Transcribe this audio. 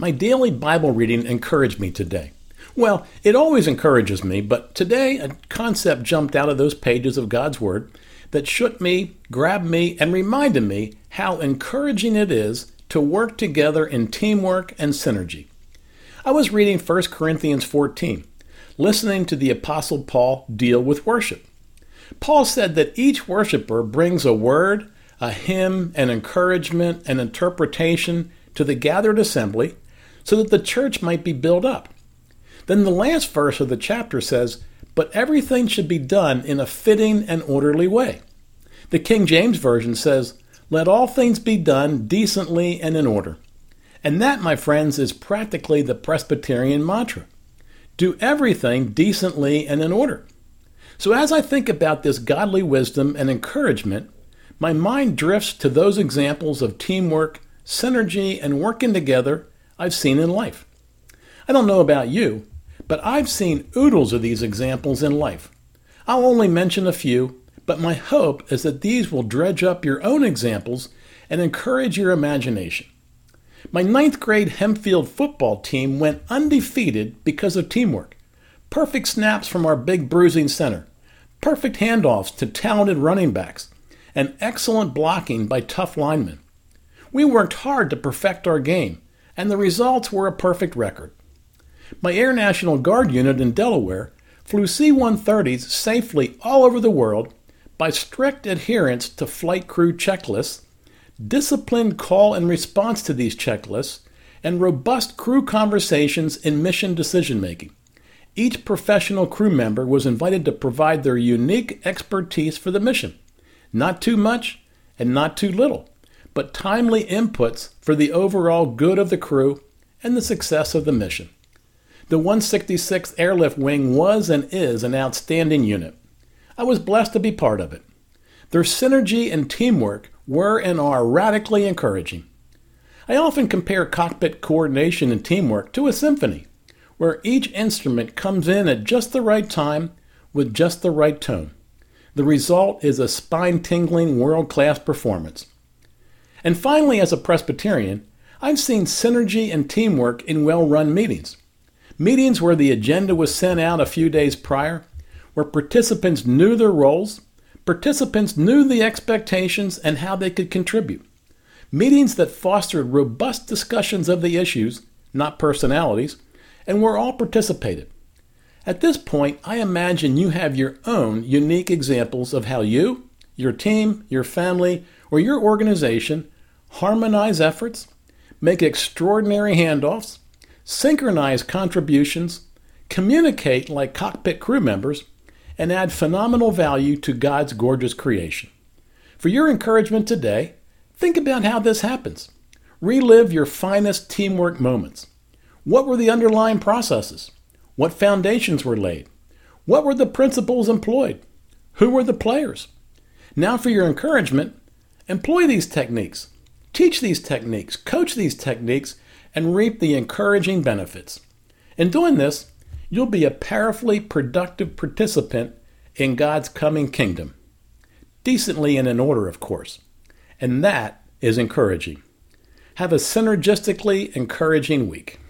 My daily Bible reading encouraged me today. Well, it always encourages me, but today a concept jumped out of those pages of God's Word that shook me, grabbed me, and reminded me how encouraging it is to work together in teamwork and synergy. I was reading 1 Corinthians 14, listening to the Apostle Paul deal with worship. Paul said that each worshiper brings a word, a hymn, an encouragement, an interpretation to the gathered assembly so that the church might be built up. Then the last verse of the chapter says, But everything should be done in a fitting and orderly way. The King James Version says, Let all things be done decently and in order. And that, my friends, is practically the Presbyterian mantra do everything decently and in order. So as I think about this godly wisdom and encouragement, my mind drifts to those examples of teamwork, synergy, and working together I've seen in life. I don't know about you, but I've seen oodles of these examples in life. I'll only mention a few, but my hope is that these will dredge up your own examples and encourage your imagination. My ninth grade Hempfield football team went undefeated because of teamwork. Perfect snaps from our big bruising center, perfect handoffs to talented running backs, and excellent blocking by tough linemen. We worked hard to perfect our game, and the results were a perfect record. My Air National Guard unit in Delaware flew C 130s safely all over the world by strict adherence to flight crew checklists, disciplined call and response to these checklists, and robust crew conversations in mission decision making. Each professional crew member was invited to provide their unique expertise for the mission. Not too much and not too little but timely inputs for the overall good of the crew and the success of the mission. The 166th Airlift Wing was and is an outstanding unit. I was blessed to be part of it. Their synergy and teamwork were and are radically encouraging. I often compare cockpit coordination and teamwork to a symphony, where each instrument comes in at just the right time with just the right tone. The result is a spine tingling world class performance. And finally, as a Presbyterian, I've seen synergy and teamwork in well run meetings. Meetings where the agenda was sent out a few days prior, where participants knew their roles, participants knew the expectations and how they could contribute. Meetings that fostered robust discussions of the issues, not personalities, and where all participated. At this point, I imagine you have your own unique examples of how you, your team, your family, or your organization harmonize efforts, make extraordinary handoffs, synchronize contributions, communicate like cockpit crew members, and add phenomenal value to God's gorgeous creation. For your encouragement today, think about how this happens. Relive your finest teamwork moments. What were the underlying processes? What foundations were laid? What were the principles employed? Who were the players? Now, for your encouragement, Employ these techniques, teach these techniques, coach these techniques, and reap the encouraging benefits. In doing this, you'll be a powerfully productive participant in God's coming kingdom. Decently and in order, of course. And that is encouraging. Have a synergistically encouraging week.